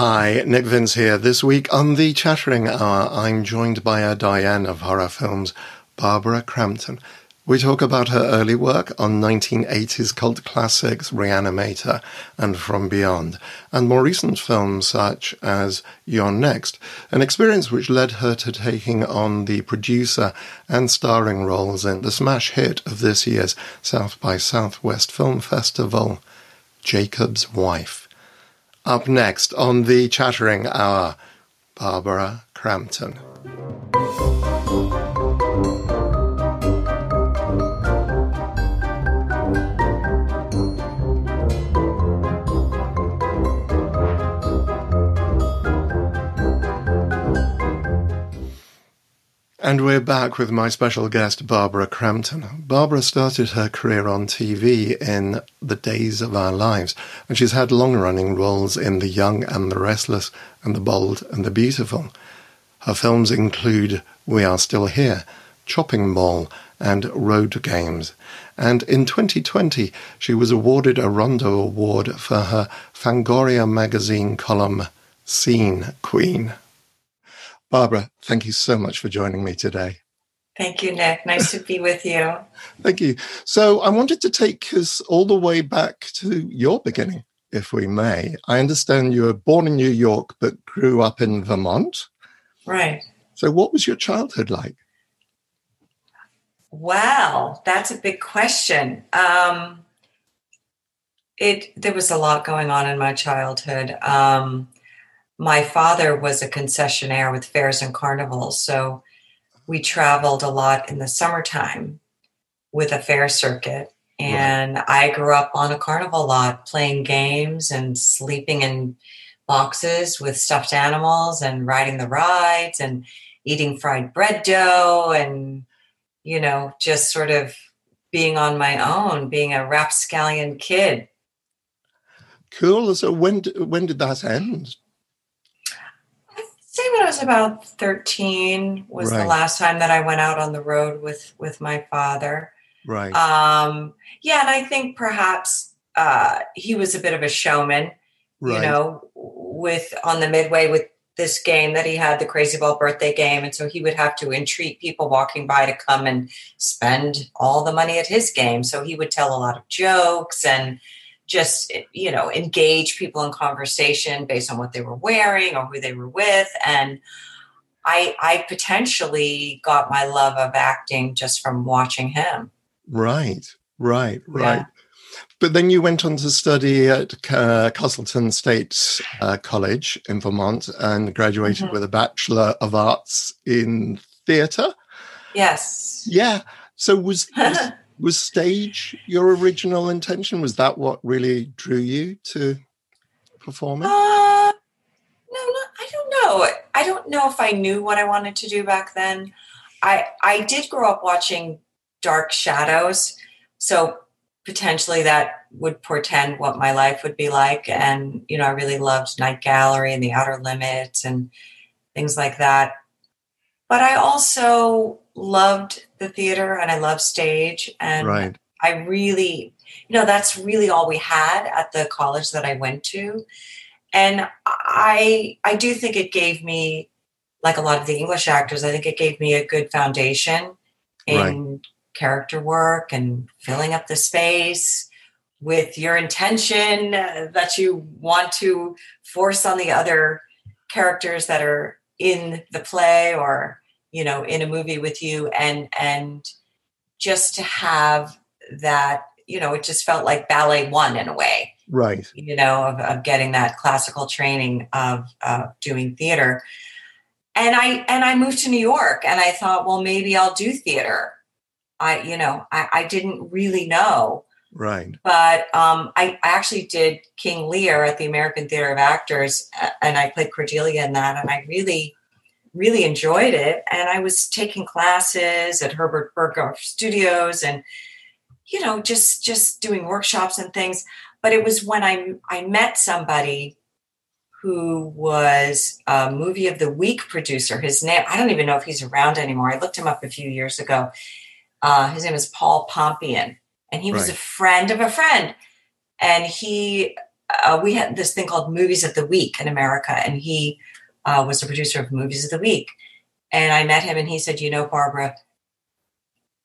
Hi, Nick Vince here. This week on the Chattering Hour, I'm joined by a Diane of horror films, Barbara Crampton. We talk about her early work on 1980s cult classics Re-Animator and From Beyond, and more recent films such as You're Next, an experience which led her to taking on the producer and starring roles in the smash hit of this year's South by Southwest Film Festival, Jakob's Wife. Up next on the Chattering Hour, Barbara Crampton. And we're back with my special guest, Barbara Crampton. Barbara started her career on TV in The Days of Our Lives, and she's had long running roles in The Young and the Restless and The Bold and the Beautiful. Her films include We Are Still Here, Chopping Mall, and Road Games. And in 2020, she was awarded a Rondo Award for her Fangoria magazine column, Scene Queen. Barbara, thank you so much for joining me today. Thank you, Nick. Nice to be with you. Thank you. So, I wanted to take us all the way back to your beginning, if we may. I understand you were born in New York but grew up in Vermont. Right. So, what was your childhood like? Wow, that's a big question. Um, it there was a lot going on in my childhood. Um, my father was a concessionaire with fairs and carnivals. So we traveled a lot in the summertime with a fair circuit. And right. I grew up on a carnival lot playing games and sleeping in boxes with stuffed animals and riding the rides and eating fried bread dough and, you know, just sort of being on my own, being a rapscallion kid. Cool. So when when did that end? Say when I was about 13 was right. the last time that I went out on the road with with my father. Right. Um, yeah, and I think perhaps uh, he was a bit of a showman, right. you know, with on the midway with this game that he had, the Crazy Ball birthday game. And so he would have to entreat people walking by to come and spend all the money at his game. So he would tell a lot of jokes and just you know engage people in conversation based on what they were wearing or who they were with. And i i potentially got my love of acting just from watching him. Right right right. Yeah. but then you went on to study at uh, castleton state uh, college in vermont and graduated mm-hmm. with a bachelor of arts in theater yes. Yeah. So was, was was stage your original intention? Was that what really drew you to performing? Uh, no, no, I don't know. I don't know if I knew what I wanted to do back then. I I did grow up watching Dark Shadows, so potentially that would portend what my life would be like. And you know, I really loved Night Gallery and The Outer Limits and things like that. But I also loved the theater and I love stage. And right. I really, you know, that's really all we had at the college that I went to. And I I do think it gave me, like a lot of the English actors, I think it gave me a good foundation in right. character work and filling up the space with your intention that you want to force on the other characters that are in the play or you know in a movie with you and and just to have that you know it just felt like ballet one in a way. Right. You know of, of getting that classical training of uh, doing theater. And i and i moved to new york and i thought well maybe i'll do theater. I you know i, I didn't really know. Right. But um, I, I actually did king lear at the american theater of actors and i played cordelia in that and i really really enjoyed it. And I was taking classes at Herbert Berghof Studios and, you know, just just doing workshops and things. But it was when I I met somebody who was a movie of the week producer. His name, I don't even know if he's around anymore. I looked him up a few years ago. Uh, his name is Paul Pompian, and he was right. a friend of a friend. And he uh, we had this thing called Movies of the Week in America, and he uh, was the producer of Movies of the Week. And I met him, and he said, "You know, Barbara."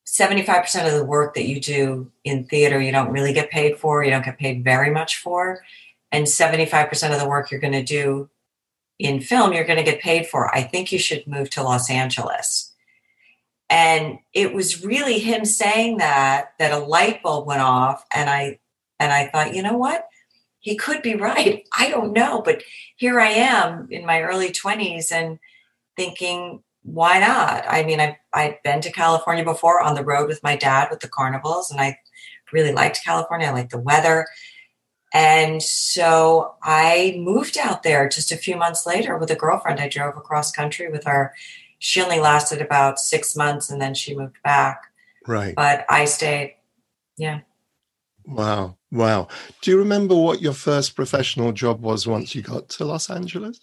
75% of the work that you do in theater, you don't really get paid for. You don't get paid very much for. And 75% of the work you're going to do in film, you're going to get paid for. I think you should move to Los Angeles. And it was really him saying that, that a light bulb went off. And I, and I thought, you know what? He could be right. I don't know. But here I am in my early 20s and thinking, why not? I mean, I've, I've been to California before on the road with my dad with the carnivals, and I really liked California. I liked the weather. And so I moved out there just a few months later with a girlfriend. I drove across country with her. She only lasted about six months and then she moved back. Right. But I stayed. Yeah. Wow. Wow. Do you remember what your first professional job was once you got to Los Angeles?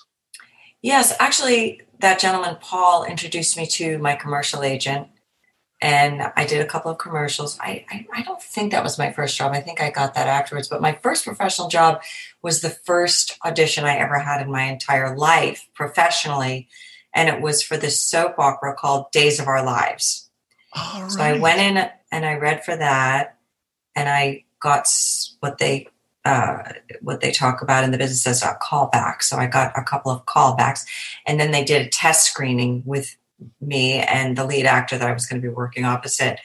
Yes, actually, that gentleman, Paul, introduced me to my commercial agent. And I did a couple of commercials. I, I, I don't think that was my first job. I think I got that afterwards. But my first professional job was the first audition I ever had in my entire life professionally. And it was for this soap opera called Days of Our Lives. All right. So I went in and I read for that. And I got what they uh, what they talk about in the business as a callback. So I got a couple of callbacks, and then they did a test screening with me and the lead actor that I was going to be working opposite,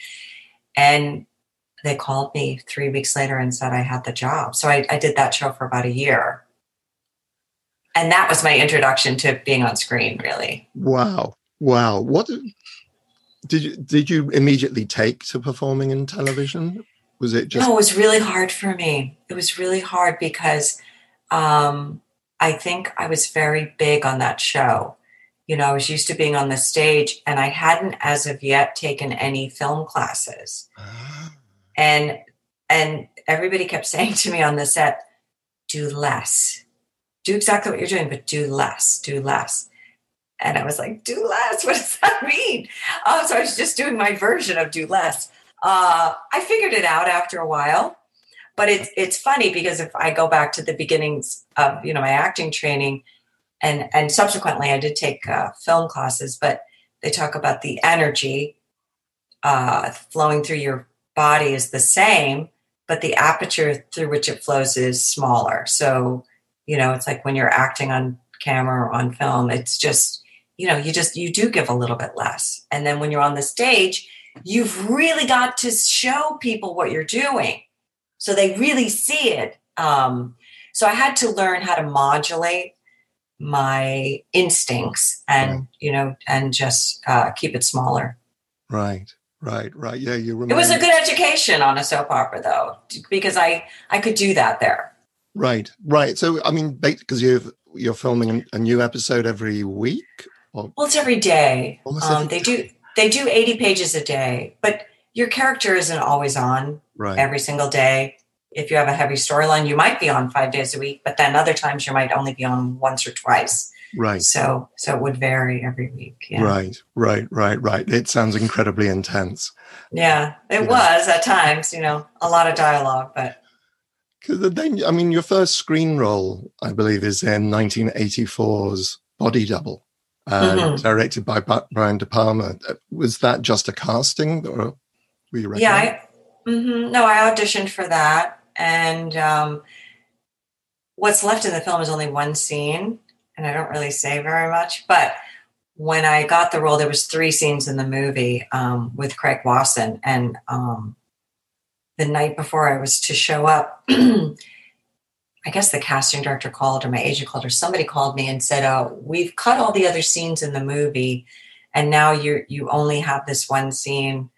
and they called me three weeks later and said I had the job. So I, I did that show for about a year, and that was my introduction to being on screen. Really, wow, wow. What did you did you immediately take to performing in television? Was it just? No, it was really hard for me. It was really hard because um, I think I was very big on that show. You know, I was used to being on the stage, and I hadn't, as of yet, taken any film classes. Ah. And and everybody kept saying to me on the set, "Do less. Do exactly what you're doing, but do less. Do less." And I was like, "Do less? What does that mean?" Oh, so I was just doing my version of "do less." Uh, I figured it out after a while, but it's it's funny because if I go back to the beginnings of you know my acting training, and and subsequently I did take uh, film classes, but they talk about the energy uh, flowing through your body is the same, but the aperture through which it flows is smaller. So you know it's like when you're acting on camera or on film, it's just you know you just you do give a little bit less, and then when you're on the stage you've really got to show people what you're doing so they really see it. Um, so I had to learn how to modulate my instincts and Right. you know and just uh, keep it smaller. Right, right, right. Yeah, you Remember. It was a good education on a soap opera though because I I could do that there. Right, right. So, I mean, because you've you're filming a new episode every week. Or, Well, it's every day. Um, every they do they do 80 pages a day, but your character isn't always on. right, every single day. If you have a heavy storyline, you might be on five days a week, but then other times you might only be on once or twice. right, So so it would vary every week. Yeah. right, right, right, right. It sounds incredibly intense. Yeah. It Yeah. was at times, you know, a lot of dialogue, but Because then, I mean, your first screen role, I believe, is in 1984's Body Double, uh, Mhm. directed by Brian De Palma. Uh, Was that just a casting, or were you? yeah? I mhm, no, I auditioned for that. And um what's left in the film is only one scene, and I don't really say very much, but when I got the role, there was three scenes in the movie um, with Craig Wasson, and um, the night before I was to show up, I guess the casting director called or my agent called or somebody called me and said, "Oh, we've cut all the other scenes in the movie, and now you you only have this one scene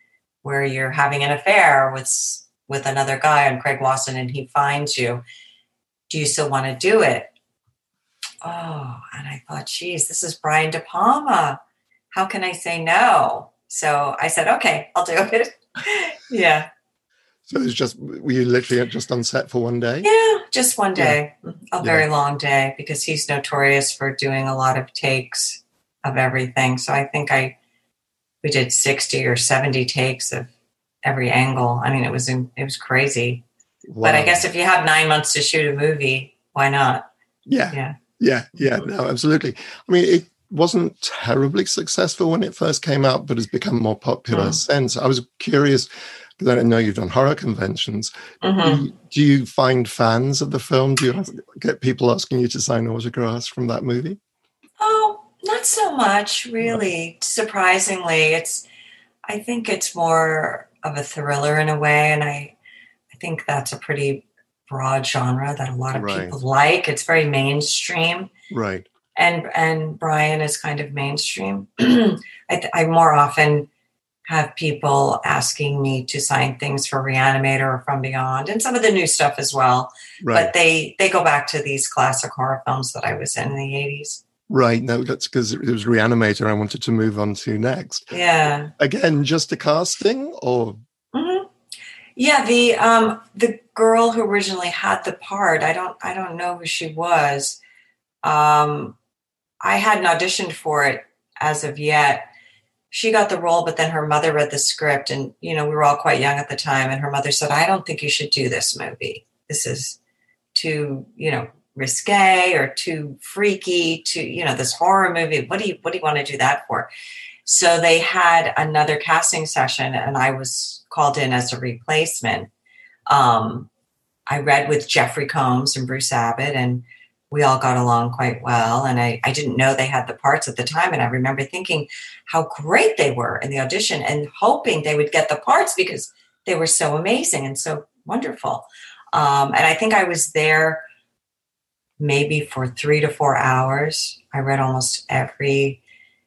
where you're having an affair with with another guy and Craig Wasson, and he finds you. Do you still want to do it?" Oh, and I thought, geez, this is Brian De Palma. How can I say no? So I said, okay, I'll do it. yeah. So it was just were you literally just on set for one day? Yeah, just one day, a Yeah. very long day, because he's notorious for doing a lot of takes of everything. So I think I we did sixty or seventy takes of every angle. I mean, it was it was crazy. But I guess if you have nine months to shoot a movie, why not? Yeah. Yeah. Yeah. Yeah. No, absolutely. I mean, it wasn't terribly successful when it first came out, but has become more popular mm. since. I was curious because I know you've done horror conventions. Mm-hmm. Do, you, do, you, find fans of the film? Do you get people asking you to sign autographs from that movie? Oh, not so much, really. Surprisingly, it's. I think it's more of a thriller in a way, and I, I think that's a pretty broad genre that a lot of right. people like. It's very mainstream, right? And and Brian is kind of mainstream. I, I more often have people asking me to sign things for Re-Animator or From Beyond, and some of the new stuff as well. Right. But they they go back to these classic horror films that I was in in the eighties. Right. No, that's because it was Re-Animator I wanted to move on to next. Yeah. Again, just a casting or mm-hmm. Yeah, the um the girl who originally had the part, I don't I don't know who she was. Um I hadn't auditioned for it as of yet. She got the role, but then her mother read the script and you know, we were all quite young at the time and her mother said, "I don't think you should do this movie. This is too, you know, risque or too freaky to you know this horror movie. What do you what do you want to do that for? So they had another casting session and i was called in as a replacement. Um, i read with jeffrey combs and bruce abbott and we all got along quite well and I, I didn't know they had the parts at the time and i remember thinking how great they were in the audition and hoping they would get the parts because they were so amazing and so wonderful um, and i think i was there maybe for three to four hours. I read almost every,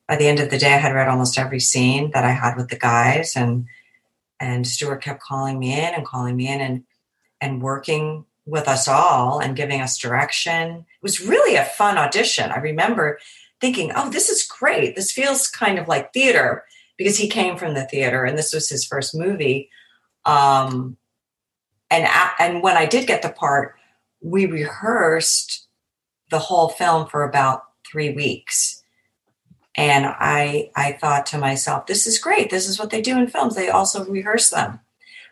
by the end of the day, I had read almost every scene that I had with the guys. And, and Stuart kept calling me in and calling me in and, and working with us all and giving us direction. It was really a fun audition. I remember thinking, oh, this is great. This feels kind of like theater because he came from the theater and this was his first movie. Um, and, and when I did get the part, we rehearsed the whole film for about three weeks. And I I thought to myself, this is great. This is what they do in films. They also rehearse them.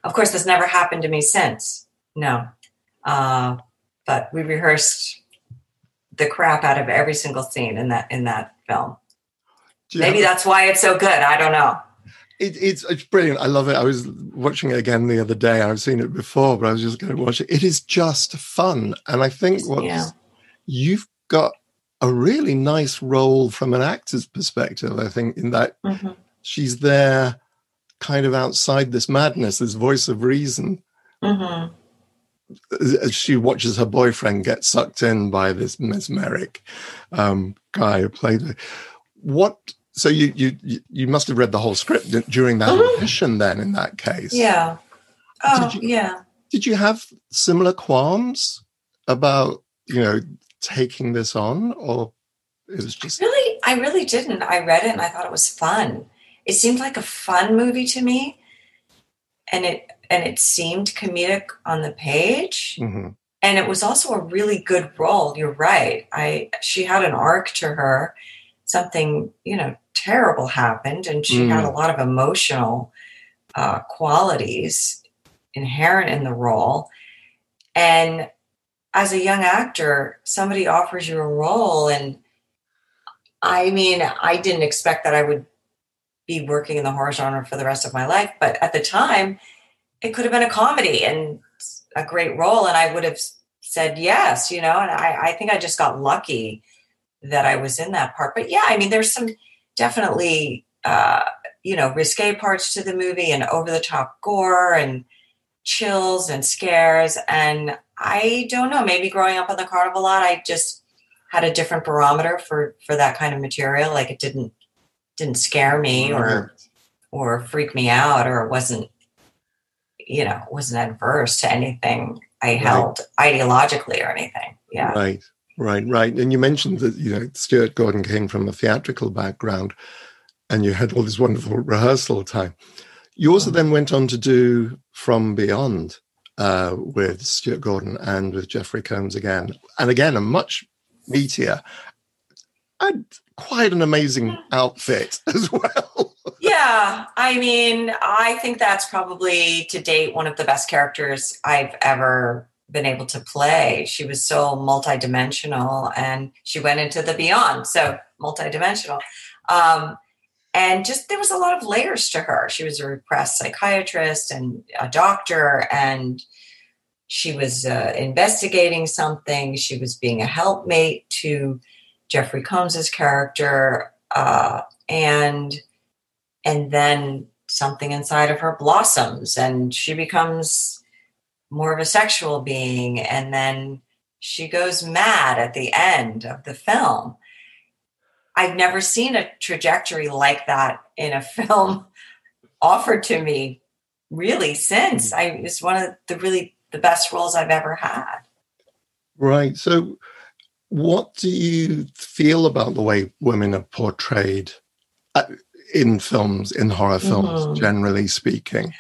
Of course, this never happened to me since. No. Uh, but we rehearsed the crap out of every single scene in that in that film. Maybe that's why it's so good. I don't know. It, it's it's brilliant. I love it. I was watching it again the other day. I've seen it before, but I was just going to watch it. It is just fun, and I think what yeah. you've got a really nice role from an actor's perspective. I think in that mm-hmm. she's there, kind of outside this madness, this voice of reason. Mm-hmm. As she watches her boyfriend get sucked in by this mesmeric um, guy who played it. What so you you you must have read the whole script during that mm-hmm. audition then in that case. Yeah. Oh you, yeah. did you have similar qualms about you know taking this on or it was just really? I really didn't. I read it and i thought it was fun. It seemed like a fun movie to me and it and it seemed comedic on the page mm-hmm. and it was also a really good role you're right i she had an arc to her something you know terrible happened, and she mm. had a lot of emotional uh, qualities inherent in the role. And as a young actor, somebody offers you a role, and I mean, I didn't expect that I would be working in the horror genre for the rest of my life, but at the time, it could have been a comedy and a great role, and I would have said yes, you know. And I, I think I just got lucky that I was in that part. But yeah, I mean, there's some definitely uh, you know risque parts to the movie and over the top gore and chills and scares and i don't know maybe growing up on the carnival lot i just had a different barometer for for that kind of material like it didn't didn't scare me or or freak me out or it wasn't you know wasn't adverse to anything i held right. ideologically or anything yeah right Right, right. And you mentioned that, you know, Stuart Gordon came from a theatrical background and you had all this wonderful rehearsal time. You also then went on to do From Beyond uh, with Stuart Gordon and with Jeffrey Combs again. And again, a much meatier and quite an amazing outfit as well. Yeah. I mean, I think that's probably to date one of the best characters I've ever been able to play. She was so multidimensional and she went into the beyond. So multidimensional. Um, and just there was a lot of layers to her. She was a repressed psychiatrist and a doctor, and she was uh, investigating something. She was being a helpmate to Jeffrey Combs's character, uh, and and then something inside of her blossoms, and she becomes more of a sexual being, and then she goes mad at the end of the film I've never seen a trajectory like that in a film offered to me really since. I it's one of the really the best roles I've ever had. Right. So what do you feel about the way women are portrayed uh, in films, in horror films, mm-hmm. generally speaking?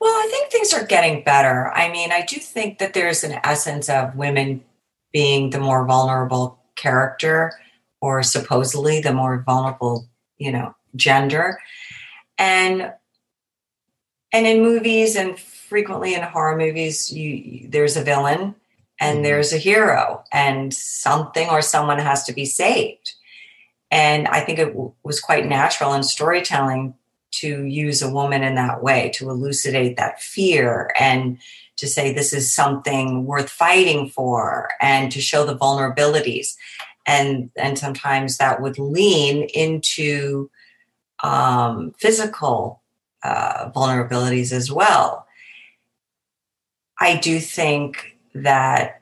Well, I think things are getting better. I mean, I do think that there's an essence of women being the more vulnerable character or supposedly the more vulnerable, you know, gender. And and in movies and frequently in horror movies, you there's a villain and mm-hmm. there's a hero and something or someone has to be saved. And I think it w- was quite natural in storytelling to use a woman in that way to elucidate that fear and to say this is something worth fighting for and to show the vulnerabilities and and sometimes that would lean into um, physical uh, vulnerabilities as well. I do think that,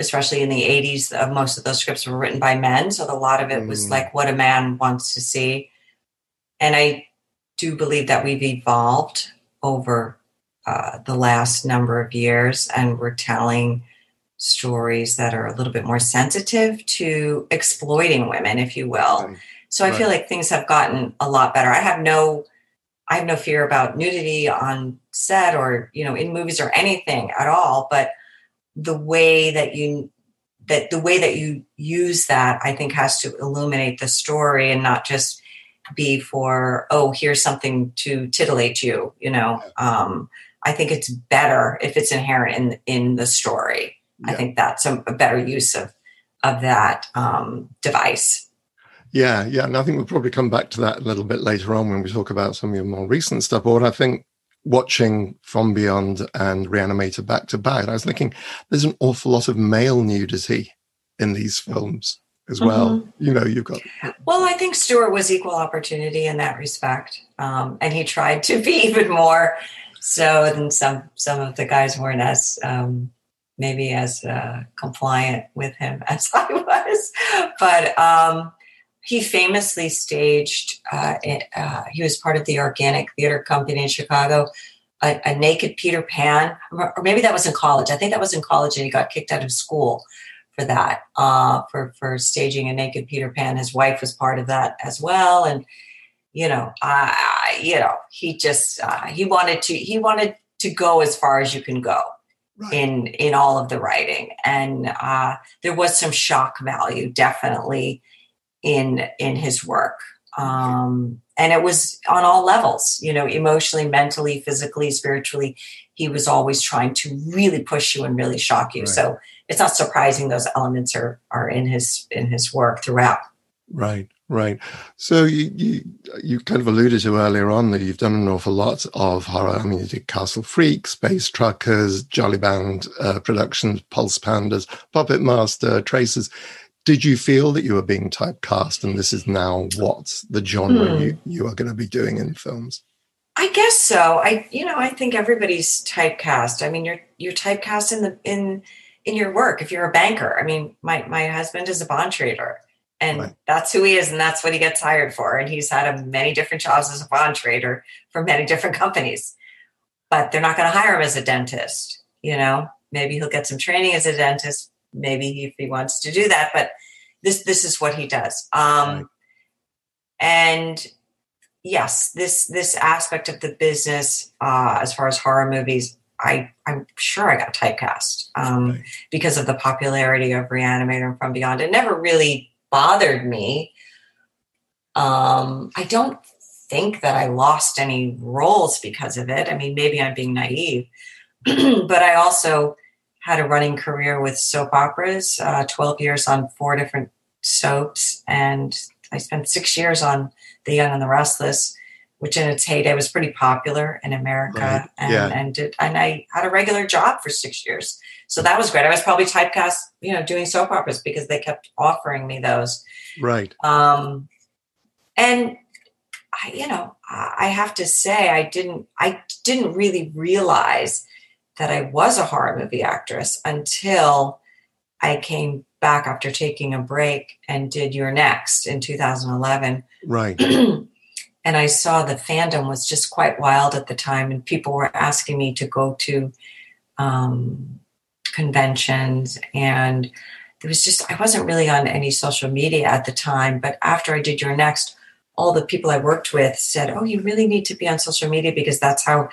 especially in the 80s, uh, most of those scripts were written by men. So a lot of it was mm. like what a man wants to see. And I do believe that we've evolved over uh, the last number of years and we're telling stories that are a little bit more sensitive to exploiting women, if you will. Right. So I right. feel like things have gotten a lot better. I have no I have no fear about nudity on set or, you know, in movies or anything at all, but the way that you that the way that you use that I think has to illuminate the story and not just be for oh here's something to titillate you you know um, i think it's better if it's inherent in in the story yeah. I think that's a, a, better use of of that um, device. Yeah, yeah, and I think we'll probably come back to that a little bit later on when we talk about some of your more recent stuff. But what I think watching From Beyond and Re-Animator back to back, I was thinking there's an awful lot of male nudity in these films as well. Mm-hmm. You know, you've got. Well, I think Stuart was equal opportunity in that respect, um, and he tried to be even more so than some some of the guys weren't as um, maybe as uh, compliant with him as I was. But um, he famously staged, uh, uh, he was part of the Organic Theater Company in Chicago, a, a, naked Peter Pan, or maybe that was in college. I think that was in college and he got kicked out of school for that, uh, for, for staging a naked Peter Pan. His wife was part of that as well. And, you know, I you know, he just, uh, he wanted to, he wanted to go as far as you can go right. in in all of the writing, and uh, there was some shock value definitely in in his work. Um, and it was on all levels, you know, emotionally, mentally, physically, spiritually. He was always trying to really push you and really shock you. Right. So it's not surprising those elements are are in his in his work throughout. Right. Right. So you, you, you kind of alluded to earlier on that you've done an awful lot of horror. I mean, you did Castle Freak, Space Truckers, Jolly Band uh, Productions, Pulse Pounders, Puppet Master, Traces. Did you feel that you were being typecast and this is now what the genre hmm. you, you are going to be doing in films? I guess so. I you know, I think everybody's typecast. I mean, you're you're typecast in the in in your work. If you're a banker, I mean, my my husband is a bond trader and right. that's who he is and that's what he gets hired for and he's had a, many different jobs as a bond trader for many different companies but they're not going to hire him as a dentist you know maybe he'll get some training as a dentist maybe if he wants to do that but this this is what he does um right. and yes this this aspect of the business uh as far as horror movies I, I'm sure I got typecast um, right. because of the popularity of Re-Animator and From Beyond. It never really bothered me. Um, I don't think that I lost any roles because of it. I mean, maybe I'm being naive, but I also had a running career with soap operas, uh, 12 years on four different soaps. And I spent six years on The Young and the Restless, which in its heyday was pretty popular in America. Right. And, Yeah. and, did, and I had a regular job for six years. So that was great. I was probably typecast, you know, doing soap operas because they kept offering me those. Right. Um, and I, you know, I I have to say, I didn't, I didn't really realize that I was a horror movie actress until I came back after taking a break and did You're Next in 2011. Right. and I saw the fandom was just quite wild at the time, and people were asking me to go to um, conventions, and there was just I wasn't really on any social media at the time. But after I did You're Next, all the people I worked with said, "Oh, you really need to be on social media because that's how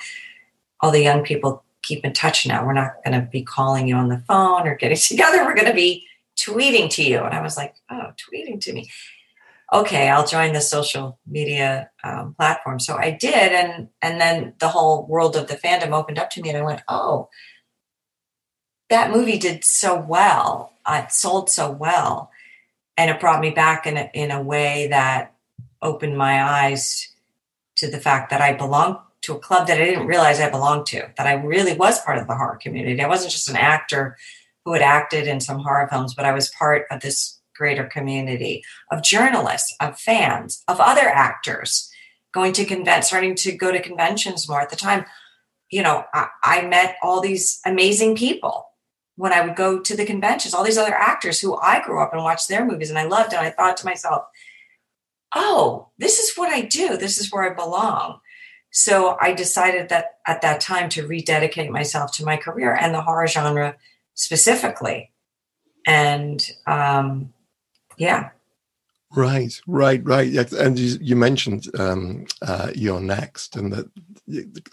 all the young people keep in touch now. We're not going to be calling you on the phone or getting together. We're going to be tweeting to you." And I was like, "Oh, tweeting to me." okay i'll join the social media um, platform so i did and and then the whole world of the fandom opened up to me and i went oh that movie did so well uh, it sold so well and it brought me back in a, in a way that opened my eyes to the fact that i belonged to a club that i didn't realize i belonged to that i really was part of the horror community i wasn't just an actor who had acted in some horror films but i was part of this greater community of journalists, of fans, of other actors going to convent, starting to go to conventions more. At the time, you know, I, I met all these amazing people when I would go to the conventions, all these other actors who I grew up and watched their movies and I loved. And I thought to myself, oh, this is what I do. This is where I belong. So I decided that at that time to rededicate myself to my career and the horror genre specifically. And um, yeah. Right, right, right. And you, you mentioned um, uh, you're next, and that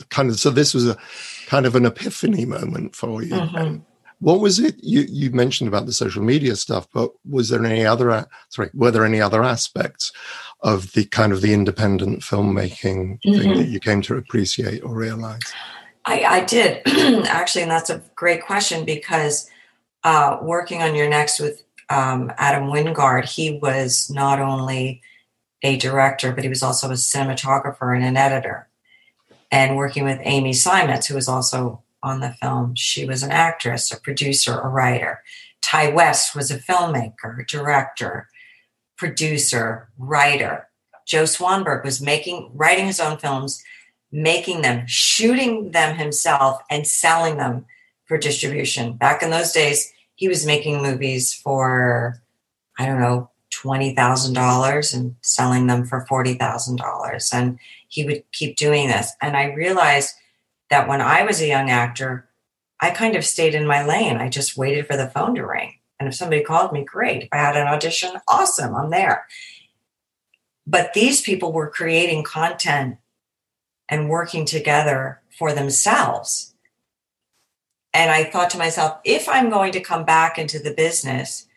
kind of. So this was a kind of an epiphany moment for you. Mhm. What was it you you mentioned about the social media stuff? But was there any other? Sorry, were there any other aspects of the kind of the independent filmmaking thing Mhm. that you came to appreciate or realize? I, I did actually, and that's a great question because uh, working on you're next with um, Adam Wingard, he was not only a director, but he was also a cinematographer and an editor. And working with Amy Seimetz, who was also on the film, she was an actress, a producer, a writer. Ti West was a filmmaker, director, producer, writer. Joe Swanberg was making, writing his own films, making them, shooting them himself, and selling them for distribution. Back in those days, he was making movies for, I don't know, $20,000 and selling them for $40,000. And he would keep doing this. And I realized that when I was a young actor, I kind of stayed in my lane. I just waited for the phone to ring. And if somebody called me, great. If I had an audition, awesome, I'm there. But these people were creating content and working together for themselves. And I thought to myself, if I'm going to come back into the business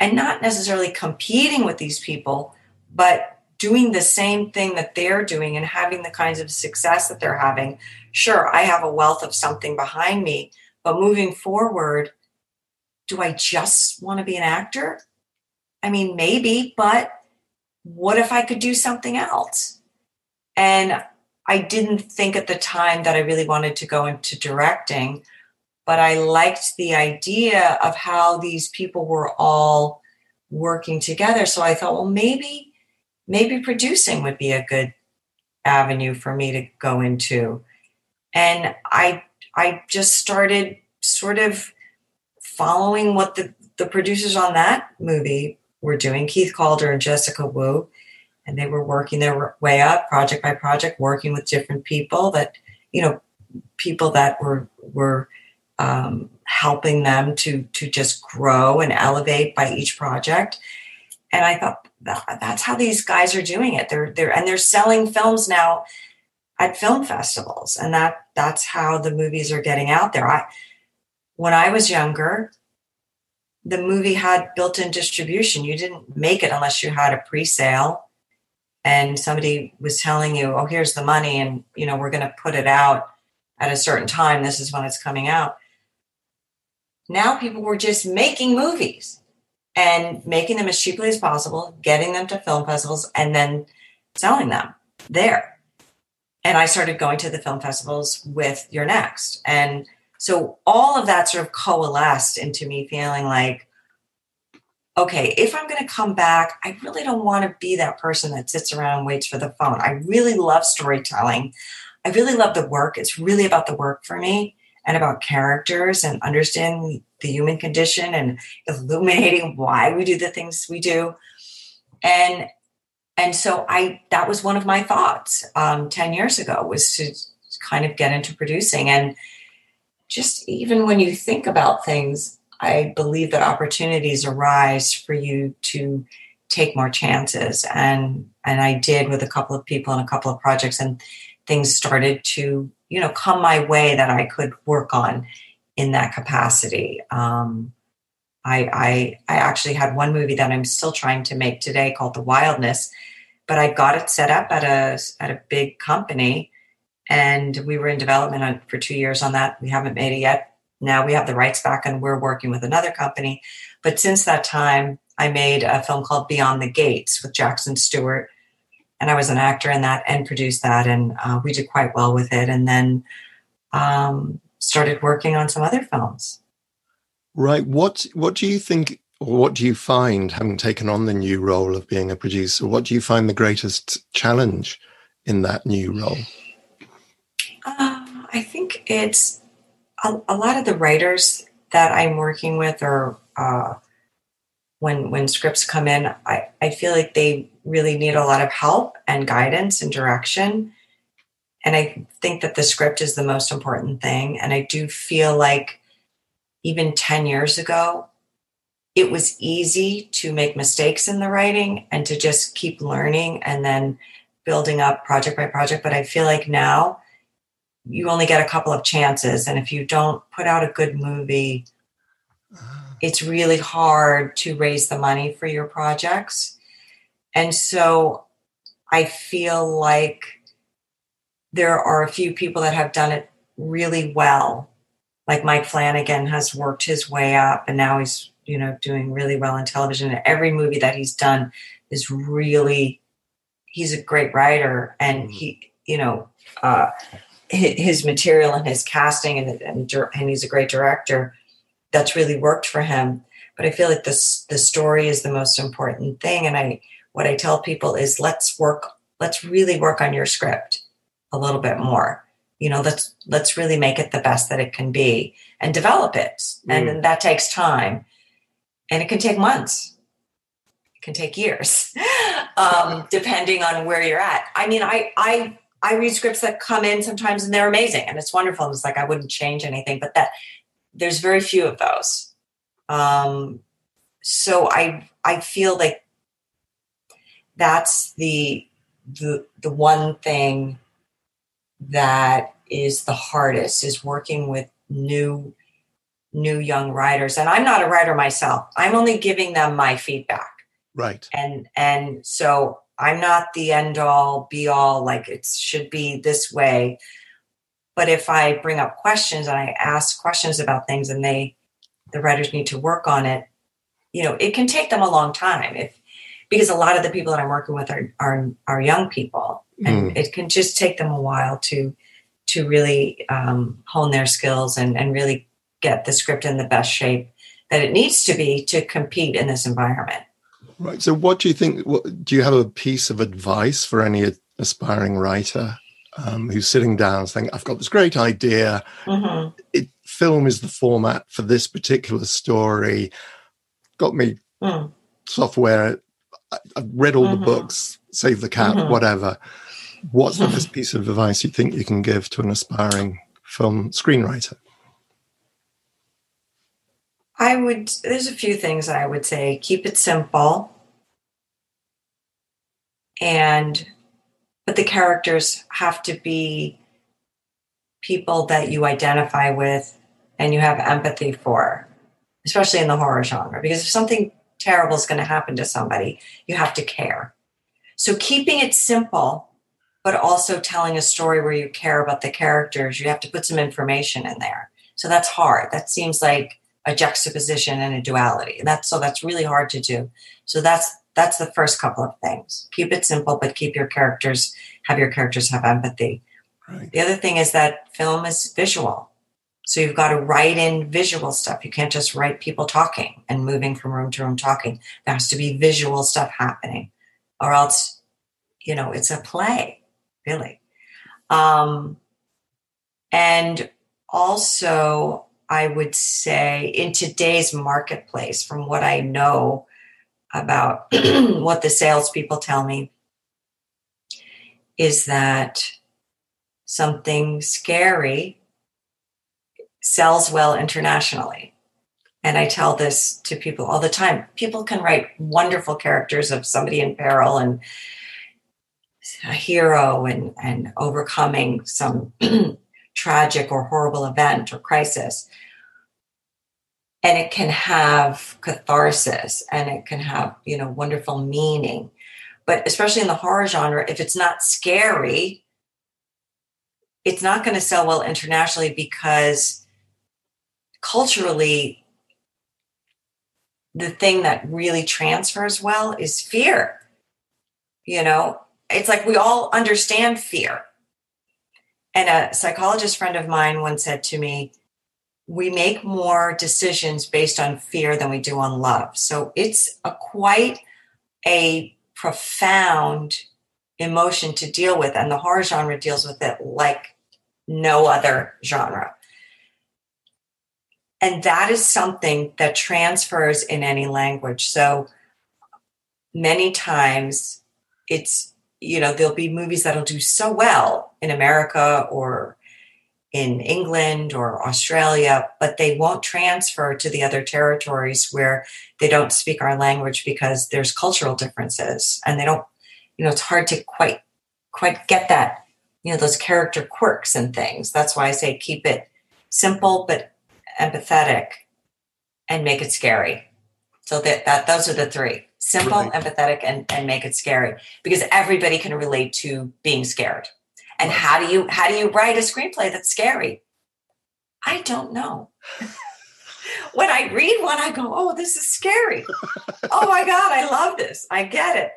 and not necessarily competing with these people, but doing the same thing that they're doing and having the kinds of success that they're having, sure, I have a wealth of something behind me, but moving forward, do I just want to be an actor? I mean, maybe, but what if I could do something else? And I didn't think at the time that I really wanted to go into directing, but I liked the idea of how these people were all working together. So I thought, well, maybe, maybe producing would be a good avenue for me to go into. And I I just started sort of following what the, the producers on that movie were doing, Keith Calder and Jessica Wu and they were working their way up project by project working with different people that you know people that were were um, helping them to to just grow and elevate by each project and i thought that, that's how these guys are doing it. They're they're and they're selling films now at film festivals. And that that's how the movies are getting out there. I when i was younger the movie had built-in distribution. You didn't make it unless you had a pre-sale and somebody was telling you, oh, here's the money, and you know, we're going to put it out at a certain time. This is when it's coming out. now people were just making movies and making them as cheaply as possible, getting them to film festivals, and then selling them there. And I started going to the film festivals with You're Next. And so all of that sort of coalesced into me feeling like, okay, if I'm going to come back, I really don't want to be that person that sits around and waits for the phone. I really love storytelling. I really love the work. It's really about the work for me and about characters and understanding the human condition and illuminating why we do the things we do. And and so I that was one of my thoughts um, 10 years ago was to kind of get into producing. And just even when you think about things I believe that opportunities arise for you to take more chances. And and I did with a couple of people and a couple of projects and things started to you know come my way that I could work on in that capacity. Um, I, I I actually had one movie that I'm still trying to make today called The Wildness, but I got it set up at a at a big company, and we were in development on, for two years on that. We haven't made it yet. Now we have the rights back, and we're working with another company. But since that time, I made a film called Beyond the Gates with Jackson Stewart, and I was an actor in that and produced that, and uh, we did quite well with it. And then um, started working on some other films. Right. What What do you think, or what do you find, having taken on the new role of being a producer? What do you find the greatest challenge in that new role? Uh, I think it's a, a, lot of the writers that I'm working with, or uh, when when scripts come in, I, I feel like they really need a lot of help and guidance and direction. And I think that the script is the most important thing. And I do feel like even 10 years ago, it was easy to make mistakes in the writing and to just keep learning and then building up project by project. But I feel like now you only get a couple of chances. And if you don't put out a good movie, uh-huh. it's really hard to raise the money for your projects. And so I feel like there are a few people that have done it really well. Like Mike Flanagan has worked his way up and now he's, you know, doing really well in television. And every movie that he's done is really, he's a great writer and mm-hmm. he, you know, uh, his material and his casting and, and, and he's a great director that's really worked for him. But I feel like this the story is the most important thing. And I what I tell people is let's work, let's really work on your script a little bit more. You know, let's let's really make it the best that it can be and develop it. Mm. And that takes time. And it can take months. It can take years, um, depending on where you're at. I mean, I I I read scripts that come in sometimes and they're amazing and it's wonderful. And it's like I wouldn't change anything, but that there's very few of those. Um, so I I feel like that's the the the one thing that is the hardest is working with new new young writers. And i'm not a writer myself. I'm only giving them my feedback. Right. And and so i'm not the end all be all like it should be this way. But if i bring up questions and i ask questions about things and they the writers need to work on it you know it can take them a long time. If because a lot of the people that i'm working with are are, are young people and mm. it can just take them a while to to really um, hone their skills and, and really get the script in the best shape that it needs to be to compete in this environment. Right. So, what do you think? What, do you have a piece of advice for any aspiring writer um, who's sitting down saying, "I've got this great idea. Mm-hmm. It, film is the format for this particular story. Got me mm. software. I, have read all mm-hmm. the books. Save the cat. Mm-hmm. Whatever." What's the best piece of advice you think you can give to an aspiring film screenwriter? I would, there's a few things I would say. Keep it simple. And, but the characters have to be people that you identify with and you have empathy for, especially in the horror genre. Because if something terrible is going to happen to somebody, you have to care. So keeping it simple but also telling a story where you care about the characters, you have to put some information in there. So that's hard. That seems like a juxtaposition and a duality. And that's so that's really hard to do. So that's that's the first couple of things. Keep it simple, but keep your characters have your characters have empathy. Right. The other thing is that film is visual. So you've got to write in visual stuff. You can't just write people talking and moving from room to room talking. There has to be visual stuff happening, or else, you know, it's a play, really. Um, and also, I would say in today's marketplace, from what I know about what the salespeople tell me, is that something scary sells well internationally. And I tell this to people all the time. People can write wonderful characters of somebody in peril and a hero and, and overcoming some tragic or horrible event or crisis. And it can have catharsis and it can have, you know, wonderful meaning. But especially in the horror genre, if it's not scary, it's not going to sell well internationally because culturally, the thing that really transfers well is fear. You know, it's like we all understand fear. And a psychologist friend of mine once said to me, we make more decisions based on fear than we do on love. So it's a quite a profound emotion to deal with. And the horror genre deals with it like no other genre. And that is something that transfers in any language. So many times it's, you know, there'll be movies that'll do so well in America or in England or Australia, but they won't transfer to the other territories where they don't speak our language because there's cultural differences and they don't, you know, it's hard to quite quite get that, you know, those character quirks and things. That's why I say keep it simple but empathetic, and make it scary. So that, that those are the three simple, right. empathetic, and, and make it scary because everybody can relate to being scared. And right. how do you how do you write a screenplay that's scary? I don't know. when I read one, I go, "Oh, this is scary! oh my god, I love this! I get it."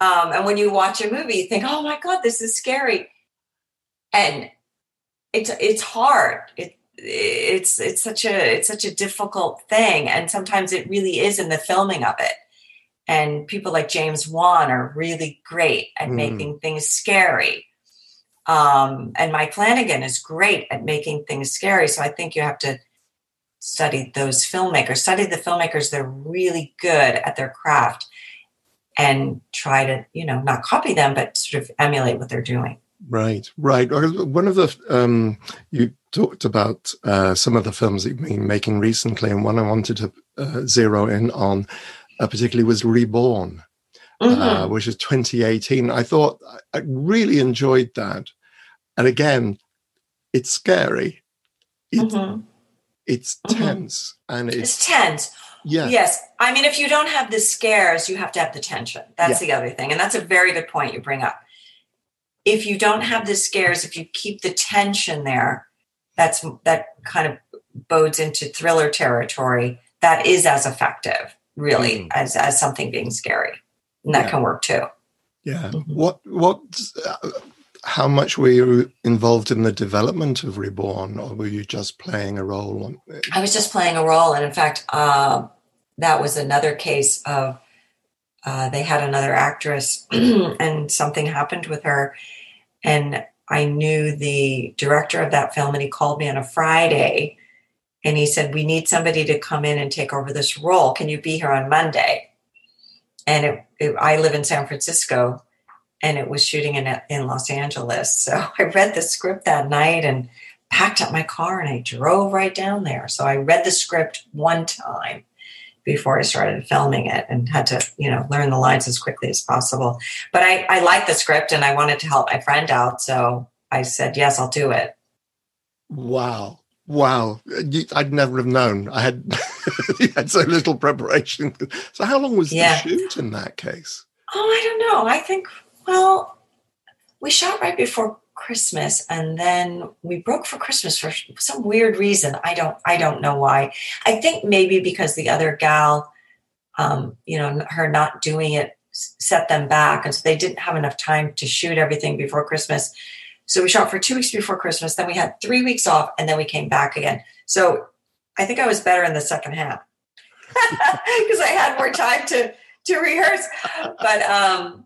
Um, and when you watch a movie, you think, "Oh my god, this is scary," and it's it's hard. It, it's it's such a it's such a difficult thing and sometimes it really is in the filming of it. And people like james wan are really great at mm. making things scary. Um, and mike flanagan is great at making things scary so i think you have to study those filmmakers. Study the filmmakers they're really good at their craft and try to you know not copy them but sort of emulate what they're doing Right, right. One of the um, you talked about uh, some of the films that you've been making recently, and one I wanted to uh, zero in on, uh, particularly was Reborn, uh, mm-hmm. which is 2018. I thought I really enjoyed that, and again, it's scary. It's, mm-hmm. it's mm-hmm. tense, and it's, it's tense. Yeah. Yes. I mean, if you don't have the scares, you have to have the tension. That's yeah. the other thing. And that's a very good point you bring up if you don't have the scares, if you keep the tension there, that's that kind of bodes into thriller territory. That is as effective, really, mm. as as something being scary, and that yeah. can work too. Yeah. Mm-hmm. What what? Uh, how much were you involved in the development of Reborn, or were you just playing a role? On I was just playing a role, and in fact, uh, that was another case of uh, they had another actress, and something happened with her, and I knew the director of that film, and he called me on a Friday and he said, We need somebody to come in and take over this role. Can you be here on Monday? And it, it, I live in San Francisco and it was shooting in, in Los Angeles. So I read the script that night and packed up my car and I drove right down there. So I read the script one time before I started filming it and had to, you know, learn the lines as quickly as possible. But I, I liked the script and I wanted to help my friend out. So I said, yes, I'll do it. Wow. Wow. I'd never have known. I had, had so little preparation. So how long was yeah. the shoot in that case? Oh, I don't know. I think, well, we shot right before Christmas, and then we broke for Christmas for some weird reason. I don't I don't know why. I think maybe because the other gal, um, you know, her not doing it set them back, and so they didn't have enough time to shoot everything before Christmas. So we shot for two weeks before Christmas. Then we had three weeks off, and then we came back again. So I think I was better in the second half because I had more time to to rehearse. But um,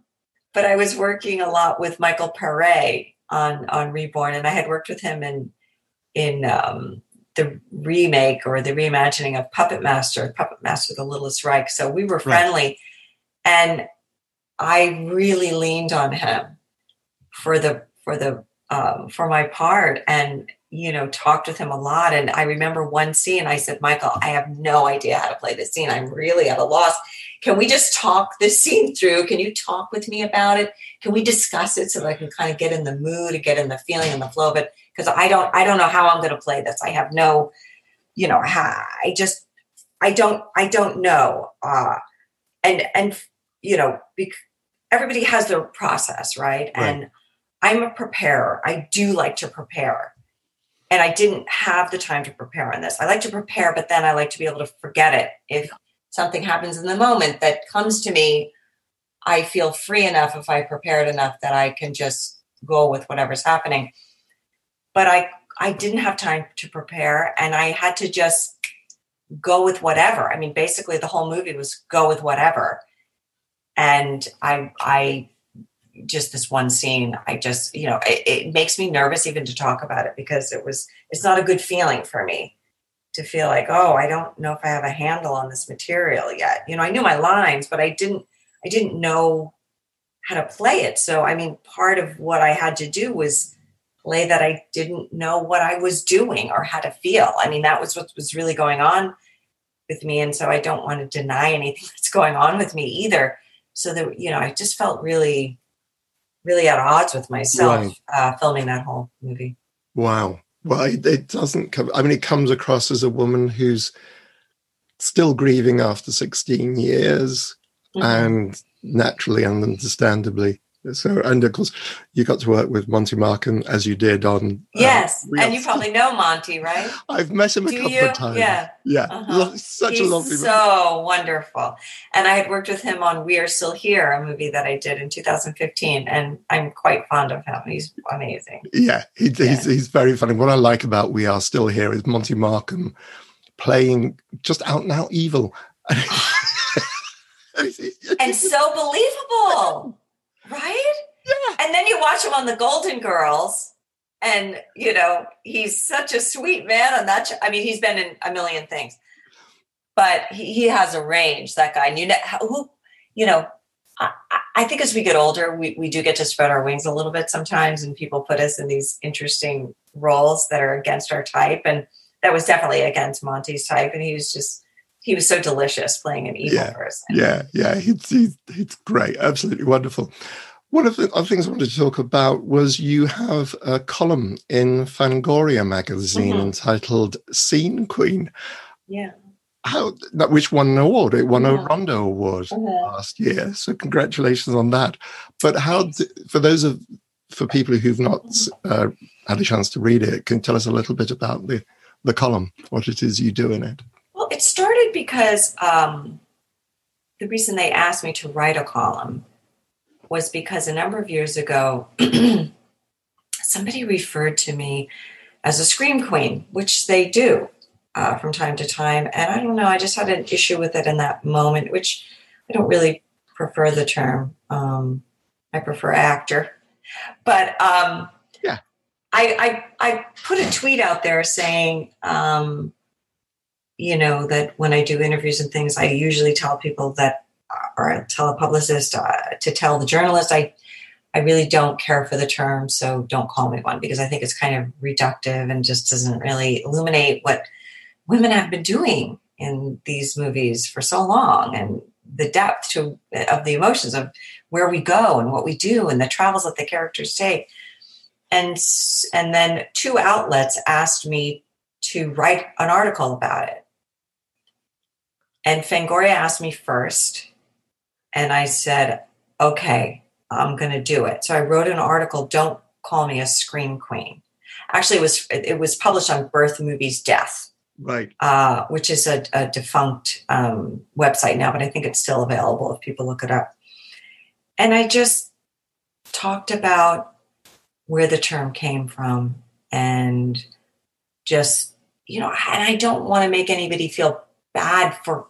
but I was working a lot with Michael Paré on on Reborn, and I had worked with him in in um, the remake or the reimagining of Puppet Master, Puppet Master: The Littlest Reich. So we were friendly, right. and I really leaned on him for the for the um, for my part, and you know, talked with him a lot. And I remember one scene, I said, Michael, I have no idea how to play this scene. I'm really at a loss. Can we just talk this scene through? Can you talk with me about it? Can we discuss it so that I can kind of get in the mood and get in the feeling and the flow of it? Because I don't, I don't know how I'm going to play this. I have no, you know, I just, I don't, I don't know. Uh, and, and, you know, bec- everybody has their process, right? right? And I'm a preparer. I do like to prepare and I didn't have the time to prepare on this. I like to prepare, but then I like to be able to forget it. If something happens in the moment that comes to me, I feel free enough if I prepared enough that I can just go with whatever's happening. But I I didn't have time to prepare and I had to just go with whatever. I mean, basically the whole movie was go with whatever. And I I just this one scene i just you know it, it, makes me nervous even to talk about it because it was it's not a good feeling for me to feel like oh i don't know if i have a handle on this material yet you know i knew my lines but i didn't i didn't know how to play it so i mean part of what i had to do was play that i didn't know what i was doing or how to feel i mean that was what was really going on with me and so i don't want to deny anything that's going on with me either so that you know i just felt really really at odds with myself right. uh, filming that whole movie. Wow. Well, it doesn't come, I mean, it comes across as a woman who's still grieving after 16 years mm-hmm. and naturally and understandably so, and of course, you got to work with Monte Markham as you did on. Uh, yes, uh, and you probably know Monte, right? I've met him a Do couple you? of times. Yeah, yeah, uh-huh. such He's a lovely. So man. wonderful, and I had worked with him on "We Are Still Here," a movie that I did in 2015, and I'm quite fond of him. He's amazing. Yeah, he, yeah. He's, he's very funny. What I like about "We Are Still Here" is Monte Markham playing just out and out evil. and so believable. Right? Yeah. And then you watch him on the Golden Girls, and you know he's such a sweet man on that. Ch- I mean, he's been in a million things, but he, he has a range. That guy, and you know who, you know. I, I think as we get older, we, we do get to spread our wings a little bit sometimes, and people put us in these interesting roles that are against our type. And that was definitely against Monte's type. And he was just he was so delicious playing an evil yeah, person. Yeah, yeah, he's, he's, he's great, absolutely wonderful. One of the other things I wanted to talk about was you have a column in Fangoria magazine mm-hmm. entitled Scene Queen. Yeah. How which won an award? It won mm-hmm. a Rondo Award mm-hmm. last year. So congratulations on that. But how, for those of for people who've not mm-hmm. uh, had a chance to read it, can you tell us a little bit about the the column, what it is you do in it? Well, it started because um, the reason they asked me to write a column was because a number of years ago, somebody referred to me as a scream queen, which they do uh, from time to time. And I don't know, I just had an issue with it in that moment, which I don't really prefer the term. Um, I prefer actor. But um, yeah, I, I, I put a tweet out there saying, um, you know, that when I do interviews and things, I usually tell people that, or tell a publicist uh, to tell the journalist, I, I really don't care for the term, so don't call me one because I think it's kind of reductive and just doesn't really illuminate what women have been doing in these movies for so long and the depth to of the emotions of where we go and what we do and the travels that the characters take. And and then two outlets asked me to write an article about it. And Fangoria asked me first, and I said, okay, I'm going to do it. So I wrote an article. Don't call me a scream queen. Actually, it was it was published on Birth Movies Death, right? Uh, which is a, a defunct um, website now, but I think it's still available if people look it up. And I just talked about where the term came from and just you know, and I don't want to make anybody feel bad for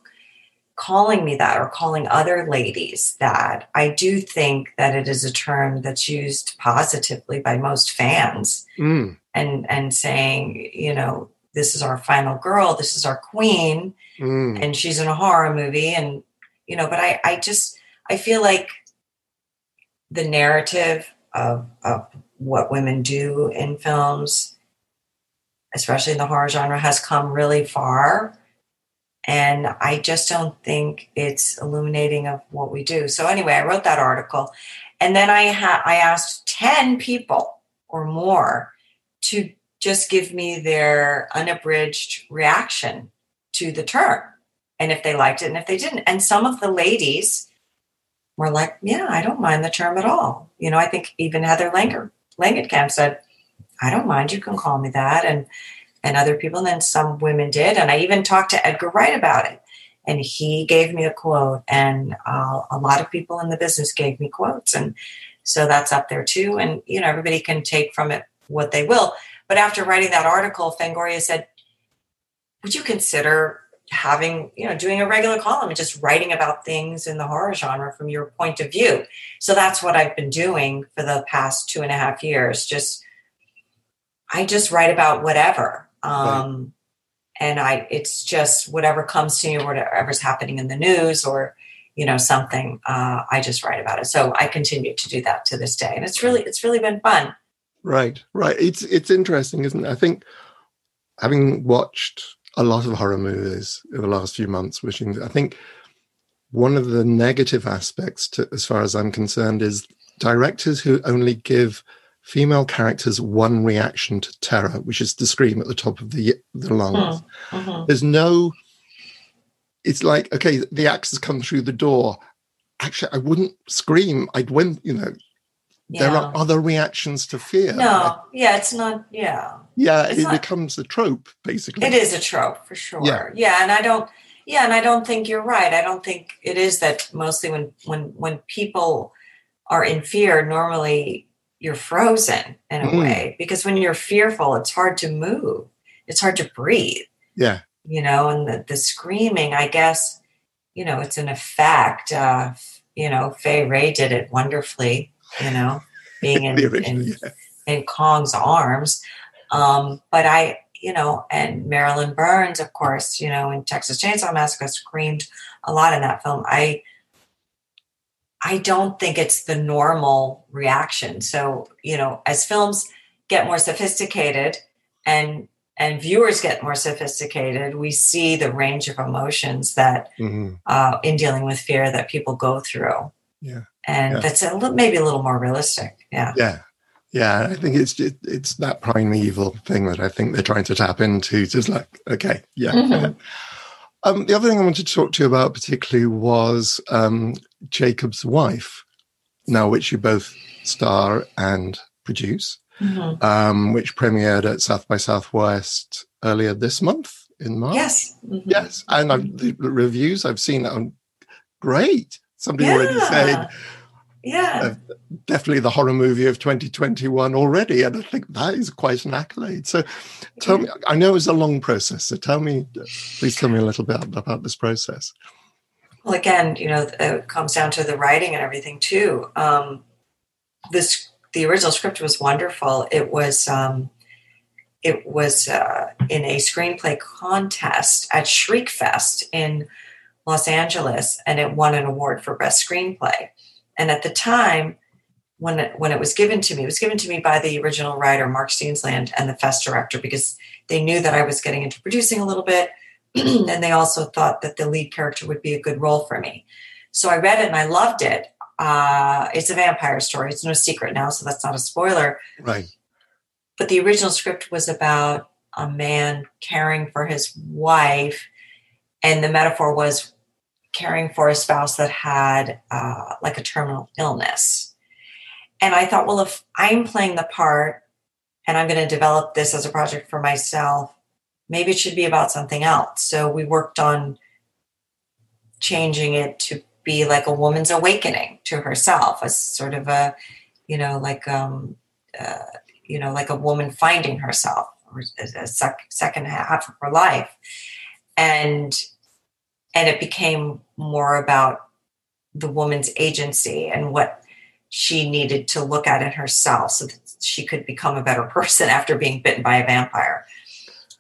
calling me that or calling other ladies that. I do think that it is a term that's used positively by most fans mm. and and saying, you know, this is our final girl, this is our queen, mm. and she's in a horror movie. And, you know, but I, I just I feel like the narrative of of what women do in films, especially in the horror genre, has come really far and I just don't think it's illuminating of what we do. So anyway, I wrote that article, and then I ha- I asked ten people or more to just give me their unabridged reaction to the term, and if they liked it and if they didn't. And some of the ladies were like, "Yeah, I don't mind the term at all." You know, I think even Heather Langer Langenkamp said, "I don't mind. You can call me that." And and other people. And then some women did. And I even talked to Edgar Wright about it. And he gave me a quote. And uh, a lot of people in the business gave me quotes. And so that's up there too. And, you know, everybody can take from it what they will. But after writing that article, Fangoria said, would you consider having, you know, doing a regular column and just writing about things in the horror genre from your point of view? So that's what I've been doing for the past two and a half years. Just, I just write about whatever. Um, right. And I, it's just whatever comes to me, or whatever's happening in the news, or you know something. Uh, I just write about it. So I continue to do that to this day, and it's really, it's really been fun. Right, right. It's it's interesting, isn't it? I think having watched a lot of horror movies in the last few months, wishing I think one of the negative aspects, to, as far as I'm concerned, is directors who only give female characters one reaction to terror, which is to scream at the top of the the lungs. Mm-hmm. mm-hmm. There's no. It's like okay, the axe has come through the door. Actually, I wouldn't scream. I'd win. You know, yeah. there are other reactions to fear. No, yeah, it's not. Yeah, yeah, it's it not, becomes a trope basically. It is a trope for sure. Yeah. yeah, and I don't. Yeah, and I don't think you're right. I don't think it is that mostly when when when people are in fear, normally you're frozen in a mm. way because when you're fearful it's hard to move. It's hard to breathe. Yeah. You know and the, the screaming i guess you know it's an effect uh you know Fay Wray did it wonderfully you know being in, in, yeah. in kong's arms. Um but i you know and marilyn burns of course you know in texas chainsaw massacre screamed a lot in that film. I I don't think it's the normal reaction. So, you know, as films get more sophisticated and and viewers get more sophisticated, we see the range of emotions that mm-hmm. uh, in dealing with fear that people go through. Yeah, and yeah. that's a little, maybe a little more realistic. Yeah, yeah, yeah. I think it's just, it's that primeval thing that I think they're trying to tap into. Just like, okay, yeah. Mm-hmm. Um, the other thing I wanted to talk to you about particularly was um, Jakob's Wife, now which you both star and produce, mm-hmm. um, which premiered at South by Southwest earlier this month in March. Yes, mm-hmm. yes, and I've, the reviews I've seen are great. Somebody yeah. already said yeah uh, definitely the horror movie of 2021 already and i think that is quite an accolade so tell me i know it was a long process so tell me please tell me a little bit about this process well again you know it comes down to the writing and everything too. Um, this the original script was wonderful. It was um, it was uh, in a screenplay contest at shriekfest in los angeles and it won an award for best screenplay. And at the time, when it, when it was given to me, it was given to me by the original writer Mark Steensland and the fest director because they knew that I was getting into producing a little bit, and they also thought that the lead character would be a good role for me. So I read it and I loved it. Uh, it's a vampire story. It's no secret now, so that's not a spoiler. Right. But the original script was about a man caring for his wife, and the metaphor was caring for a spouse that had uh, like a terminal illness. and I thought, well, if I'm playing the part and I'm going to develop this as a project for myself, maybe it should be about something else. So we worked on changing it to be like a woman's awakening to herself, a sort of a, you know, like um, uh, you know, like a woman finding herself, a sec- second half of her life, and and it became more about the woman's agency and what she needed to look at in herself so that she could become a better person after being bitten by a vampire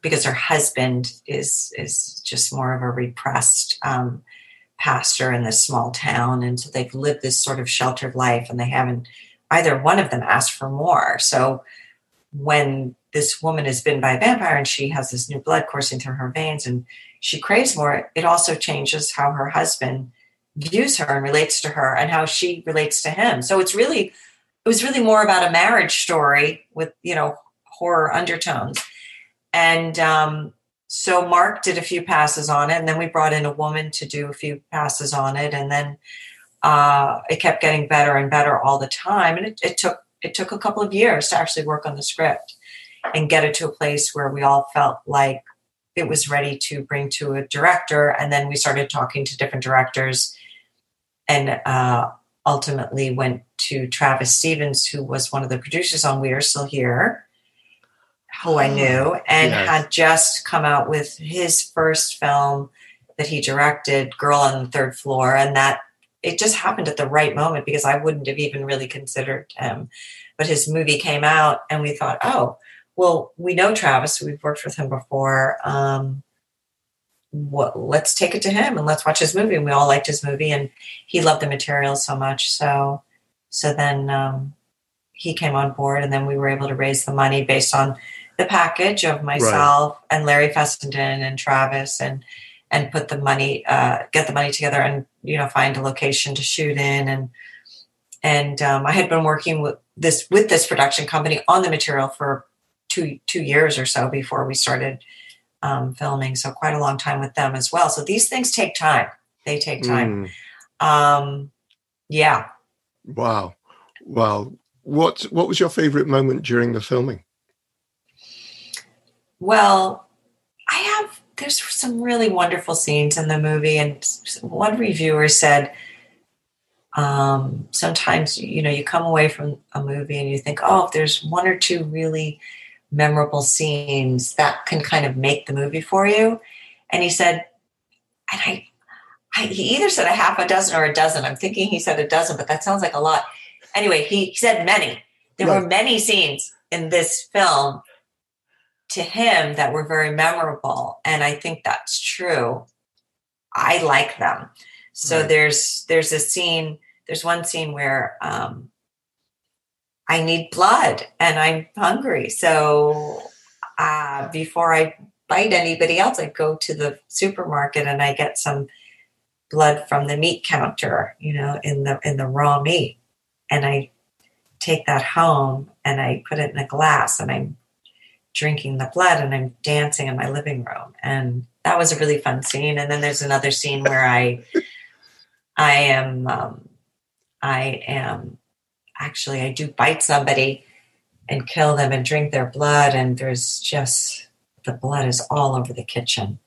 because her husband is is just more of a repressed um, pastor in this small town and so they've lived this sort of sheltered life and they haven't either one of them asked for more so when this woman is bitten by a vampire and she has this new blood coursing through her veins and she craves more it also changes how her husband views her and relates to her and how she relates to him. So it's really it was really more about a marriage story with, you know, horror undertones. And um, so Mark did a few passes on it, and then we brought in a woman to do a few passes on it, and then uh, it kept getting better and better all the time. And it, it took it took a couple of years to actually work on the script and get it to a place where we all felt like it was ready to bring to a director. And then we started talking to different directors and uh, ultimately went to Travis Stevens, who was one of the producers on We Are Still Here, who I knew, and yes. had just come out with his first film that he directed, Girl on the Third Floor. And that it just happened at the right moment because I wouldn't have even really considered him. But his movie came out, and we thought, oh, well, we know Travis, we've worked with him before. Um, what, let's take it to him and let's watch his movie. And we all liked his movie, and he loved the material so much. So, so then um, he came on board, and then we were able to raise the money based on the package of myself right. and Larry Fessenden and Travis, and and put the money, uh, get the money together, and you know, find a location to shoot in, and and um, I had been working with this with this production company on the material for two two years or so before we started um, filming, so quite a long time with them as well. So these things take time. They take time. Mm. Um, yeah. Wow. Wow. What What was your favorite moment during the filming? Well, I have. There's some really wonderful scenes in the movie, and one reviewer said. Um, sometimes you know you come away from a movie and you think oh if there's one or two really memorable scenes that can kind of make the movie for you. And he said, and I, I, he either said a half a dozen or a dozen. I'm thinking he said a dozen, but that sounds like a lot. Anyway, he said many. There right. were many scenes in this film to him that were very memorable, and I think that's true. I like them. So right. there's there's a scene. There's one scene where um, I need blood and I'm hungry. So uh, before I bite anybody else, I go to the supermarket and I get some blood from the meat counter, you know, in the in the raw meat, and I take that home and I put it in a glass and I'm drinking the blood and I'm dancing in my living room. And that was a really fun scene. And then there's another scene where I I am um, I am actually I do bite somebody and kill them and drink their blood. And there's just the blood is all over the kitchen.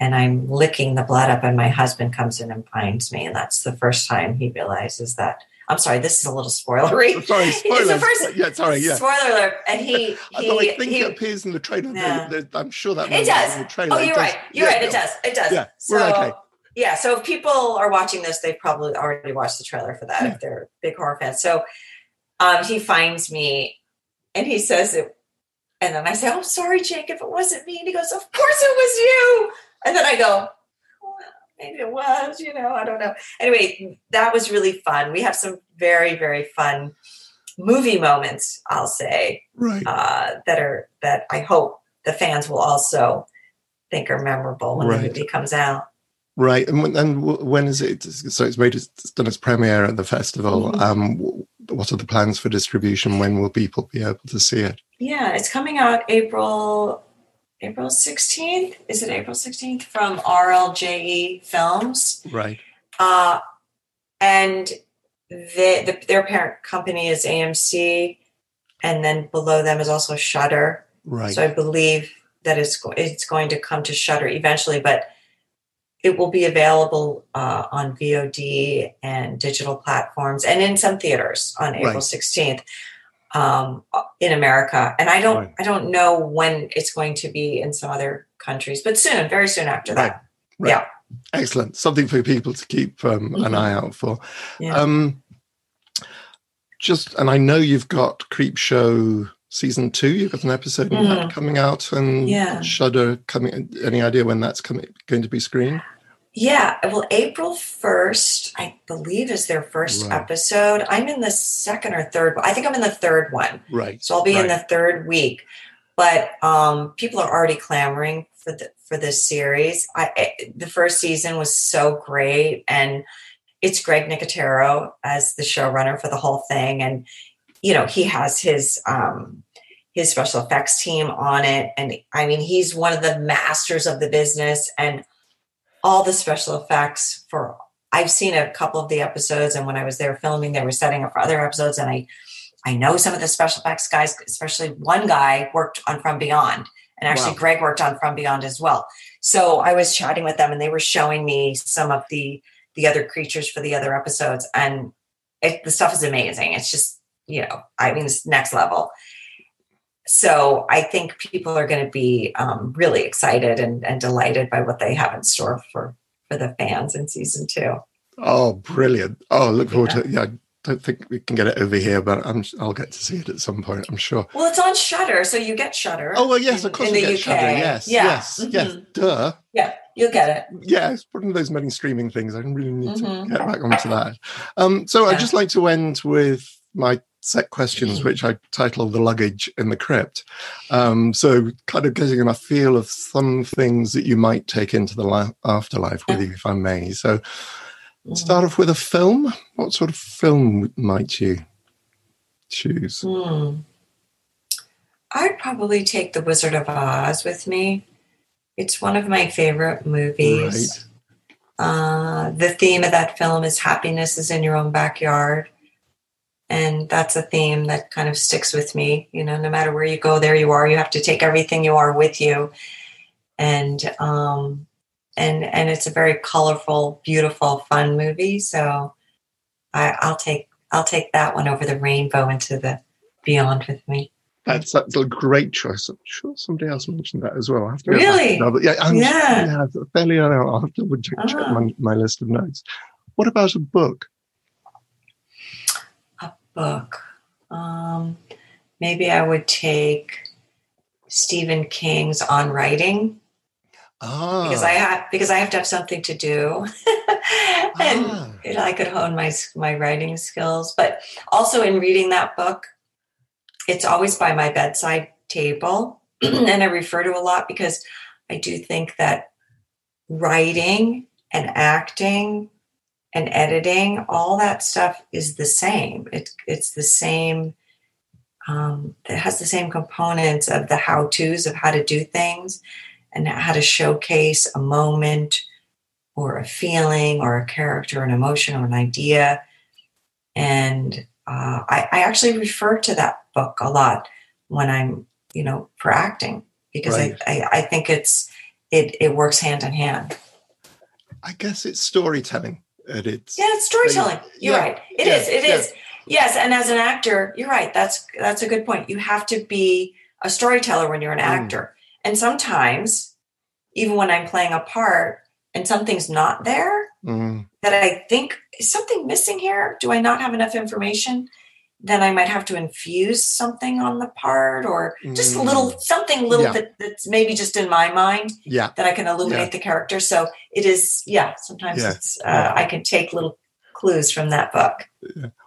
And I'm licking the blood up and my husband comes in and finds me. And that's the first time he realizes that I'm sorry, this is a little spoilery. Sorry, spoiler. First, yeah, sorry, yeah. Spoiler alert. And he, he I think he, it appears in the trailer. Yeah. I'm sure that it does. In the trailer. Oh, you're right. You're yeah, right. It does. It does. Yeah, so, we're okay yeah, so if people are watching this, they've probably already watched the trailer for that yeah. if they're big horror fans. So um, he finds me and he says it, and then I say, "Oh, sorry, Jake, if it wasn't me." And he goes, "Of course it was you." And then I go, "Maybe it was," you know. I don't know. Anyway, that was really fun. We have some very, very fun movie moments. I'll say, right, uh, that are that I hope the fans will also think are memorable when right. the movie comes out. Right, and when, and when is it? So it's made it's done its premiere at the festival. Mm-hmm. Um, what are the plans for distribution? When will people be able to see it? Yeah, it's coming out April April sixteenth. Is it April sixteenth from RLJE Films? Right. Uh, and they, the, their parent company is AMC, and then below them is also Shudder. Right. So I believe that it's go- it's going to come to Shudder eventually, but it will be available uh, on VOD and digital platforms, and in some theaters on April Right. sixteenth um, in America. And I don't Right. I don't know when it's going to be in some other countries, but soon, very soon after that. Right. Yeah, Excellent. Something for people to keep um, an Mhm. eye out for. yeah. Um, just, and I know you've got Creepshow season two. You've got an episode Mhm. coming out, and Yeah. Shudder coming. Any idea when that's coming going to be screened? Yeah, well, April 1st, I believe, is their first Right. episode. I'm in the second or third. I think I'm in the third one. Right. So I'll be in the third week. But um, people are already clamoring for the, for this series. I, I- the first season was so great, and it's Greg Nicotero as the showrunner for the whole thing, and you know he has his um, his special effects team on it, and I mean he's one of the masters of the business, and all the special effects for. I've seen a couple of the episodes, and when I was there filming, they were setting up for other episodes, and I I know some of the special effects guys, especially one guy worked on From Beyond, and actually Wow. Greg worked on From Beyond as well. So I was chatting with them, and they were showing me some of the the other creatures for the other episodes, and it, the stuff is amazing. It's just you know, I mean, it's next level. So I think people are going to be um, really excited and, and delighted by what they have in store for for the fans in season two. Oh, brilliant! Oh, look forward Yeah. to. Yeah, I don't think we can get it over here, but I'm. I'll get to see it at some point. I'm sure. Well, it's on Shudder, so you get Shudder. Oh well, yes, in- of course in we the get UK. Shudder. Yes, Yeah. yes, yes. Mhm. Duh. Yeah, you'll get it. Yeah, it's one of those many streaming things. I really need Mhm. to get back onto that. Um, so I'd just like to end with my set questions, Mm-hmm. which I title "The Luggage in the Crypt." Um, so, kind of getting a feel of some things that you might take into the afterlife with you, if I may. So, start off with a film. What sort of film might you choose? Hmm. I'd probably take The Wizard of Oz with me. It's one of my favorite movies. Uh, the theme of that film is happiness is in your own backyard. And that's a theme that kind of sticks with me. You know, no matter where you go, there you are. You have to take everything you are with you. And um, and and it's a very colorful, beautiful, fun movie. So I, I'll take I'll take that one over the rainbow into the beyond with me. That's, that's a great choice. I'm sure somebody else mentioned that as well. I have to Really? Back. Yeah, I'm Yeah. yeah, fairly early on. I'll have to check, check Ah. my, my list of notes. What about a book? Book. Um, maybe I would take Stephen King's On Writing Ah, because I have because I have to have something to do, and Ah. you know, I could hone my my writing skills. But also in reading that book, it's always by my bedside table, and I refer to a lot because I do think that writing and acting and editing, all that stuff is the same. It, it's the same. Um, it has the same components of the how tos of how to do things and how to showcase a moment or a feeling or a character, an emotion or an idea. And uh, I, I actually refer to that book a lot when I'm, you know, for acting because Right. I, I, I think it's it it works hand in hand. I guess it's storytelling at its. Yeah, it's storytelling. You're Yeah, right. It yeah, is. It yeah. is. Yes, and as an actor, you're right. That's that's a good point. You have to be a storyteller when you're an Mm. actor. And sometimes, even when I'm playing a part and something's not there Mm, that I think is something missing here, do I not have enough information? Then I might have to infuse something on the part or just a little something little Yeah. that, that's maybe just in my mind yeah. that I can illuminate the character. So it is, yeah, sometimes Yeah. it's, uh, Yeah. I can take little clues from that book.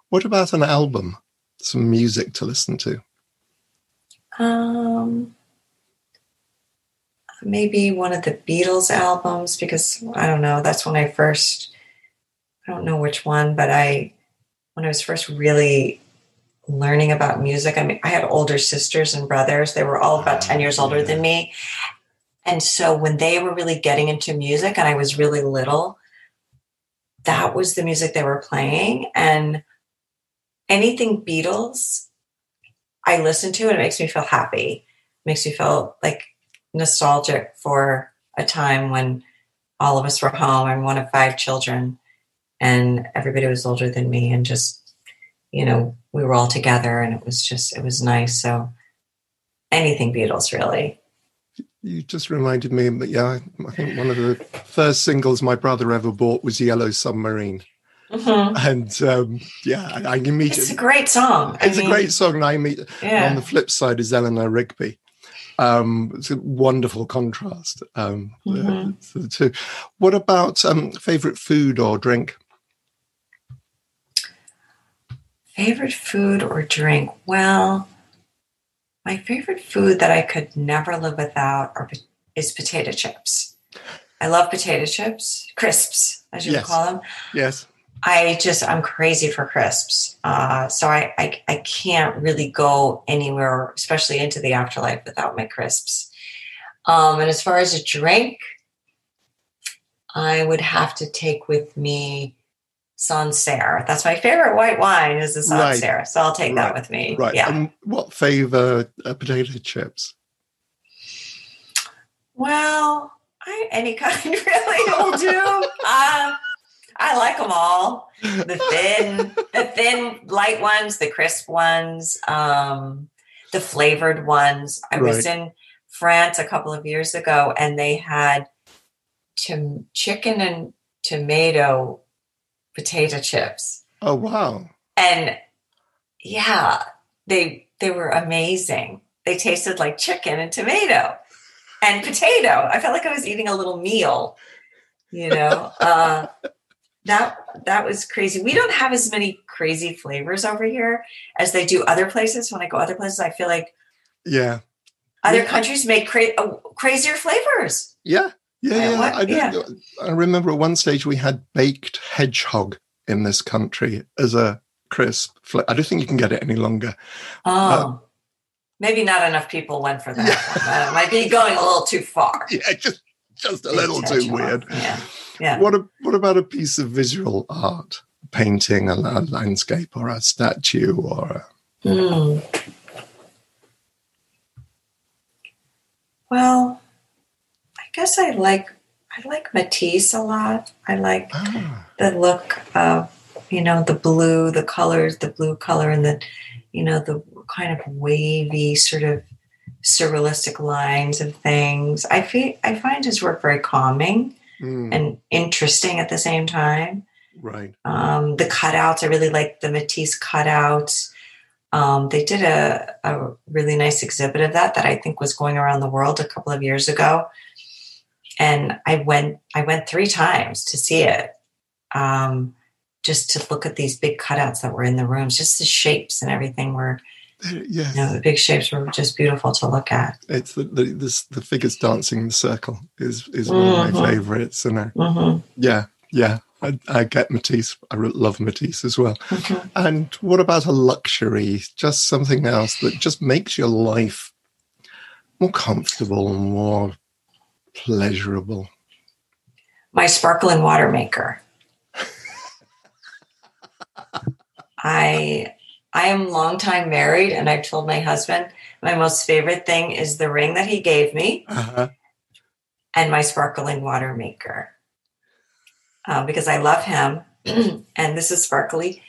What about an album? Some music to listen to. Um, maybe one of the Beatles albums because I don't know. That's when I first. I don't know which one, but I, when I was first really learning about music. I mean, I had older sisters and brothers. They were all about ah, ten years older than me, and so when they were really getting into music, and I was really little, that was the music they were playing, and anything Beatles, I listen to and it makes me feel happy. It makes me feel like nostalgic for a time when all of us were home. I'm one of five children, and everybody was older than me, and just you know we were all together, and it was just it was nice. So anything Beatles, really. You just reminded me, but yeah, I think one of the first singles my brother ever bought was Yellow Submarine. Mm-hmm. And um, yeah, I, I immediately. It's a great song. It's I mean, a great song. And I meet yeah. on the flip side is Eleanor Rigby. Um, it's a wonderful contrast. Um, mm-hmm. the two. What about um, favorite food or drink? Favorite food or drink? Well, my favorite food that I could never live without are, is potato chips. I love potato chips, crisps, as you yes. call them. Yes. I just I'm crazy for crisps, uh, so I, I, I can't really go anywhere, especially into the afterlife, without my crisps. Um, and as far as a drink, I would have to take with me Sancerre. That's my favorite white wine is the Sancerre, right. so I'll take right. that with me. Right. Yeah. And what flavor uh, potato chips? Well, I, any kind really will do. Uh, I like them all. The thin, the thin, light ones, the crisp ones, um, the flavored ones. I right. was in France a couple of years ago, and they had to, chicken and tomato potato chips. Oh wow! And yeah, they they were amazing. They tasted like chicken and tomato and potato. I felt like I was eating a little meal. You know. Uh, that that was crazy. We don't have as many crazy flavors over here as they do other places. When I go other places, I feel like yeah, other yeah. countries make cra- uh, crazier flavors. Yeah, yeah, yeah. I, yeah. I remember at one stage we had baked hedgehog in this country as a crisp. Fl- I don't think you can get it any longer. Oh. Uh, Maybe not enough people went for that. Yeah. might be going a little too far. Yeah, just just a little too weird. Yeah. Yeah. What a, what about a piece of visual art, painting, a, a landscape, or a statue, or a... Mm. Well, guess I like I like Matisse a lot. I like ah. the look of you know the blue, the colors, the blue color, and the you know the kind of wavy sort of surrealistic lines of things. I feel I find his work very calming mm. and interesting at the same time. Right. Um, the cutouts, I really like the Matisse cutouts. Um, they did a, a really nice exhibit of that that I think was going around the world a couple of years ago, and I went I went three times to see it, um, just to look at these big cutouts that were in the rooms. Just the shapes and everything were Yes. You know, the big shapes were just beautiful to look at. It's the the, the, the figures dancing in the circle is is one mm-hmm. of my mm-hmm. favorites, and I, mm-hmm. yeah, yeah, I, I, get Matisse. I love Matisse as well. Mm-hmm. And what about a luxury? Just something else that just makes your life more comfortable, and more pleasurable. My sparkling water maker. I I am long time married, and I've told my husband my most favorite thing is the ring that he gave me uh-huh. and my sparkling water maker uh, because I love him, and this is sparkly.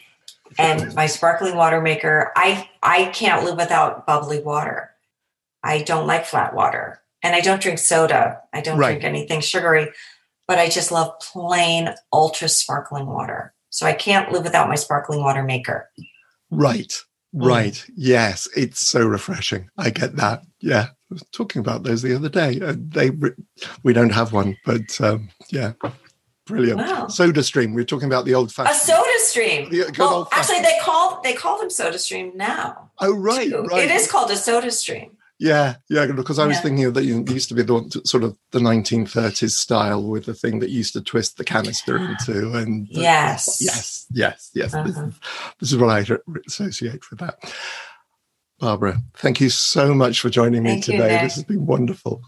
And my sparkling water maker, I I can't live without bubbly water. I don't like flat water, and I don't drink soda. I don't right. drink anything sugary, but I just love plain ultra sparkling water. So I can't live without my sparkling water maker. Right. Mm. Right. Mm. Yes. It's so refreshing. I get that. Yeah. I was talking about those the other day. Uh, they we don't have one, but um, yeah. Brilliant. Wow. Soda stream. We are talking about the old fashioned. A soda stream. The, well, actually, they call they call them soda stream now. Oh right, right. It is called a soda stream. Yeah, yeah, because I was yeah. thinking that it used to be the sort of the 1930s style with the thing that used to twist the canister into, and the, yes, yes, yes, yes. Uh-huh. This, is, this, is what I associate with that. Barbara, thank you so much for joining me today. You, this has been wonderful.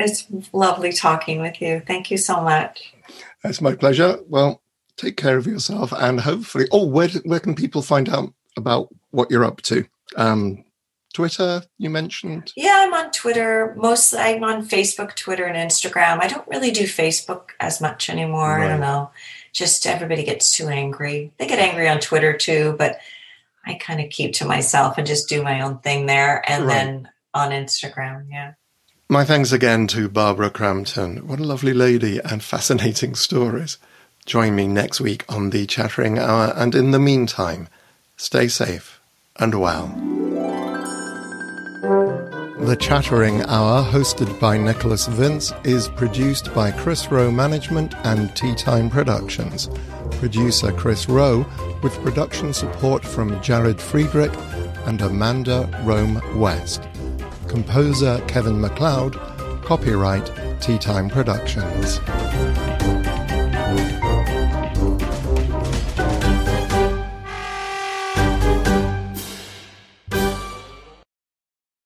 It's lovely talking with you. Thank you so much. It's my pleasure. Well, take care of yourself, and hopefully, oh, where where can people find out about what you're up to. Um, Twitter, you mentioned? Yeah, I'm on Twitter. Mostly I'm on Facebook, Twitter, and Instagram. I don't really do Facebook as much anymore. Right. I don't know. Just everybody gets too angry. They get angry on Twitter too, but I kind of keep to myself and just do my own thing there. And right. then on Instagram, yeah. My thanks again to Barbara Crampton. What a lovely lady and fascinating stories. Join me next week on the Chattering Hour, and in the meantime, stay safe and well. The Chattering Hour, hosted by Nicholas Vince, is produced by Chris Rowe Management and Tea Time Productions. Producer Chris Rowe, with production support from Jared Friedrich and Amanda Rome West. Composer Kevin MacLeod. Copyright Tea Time Productions.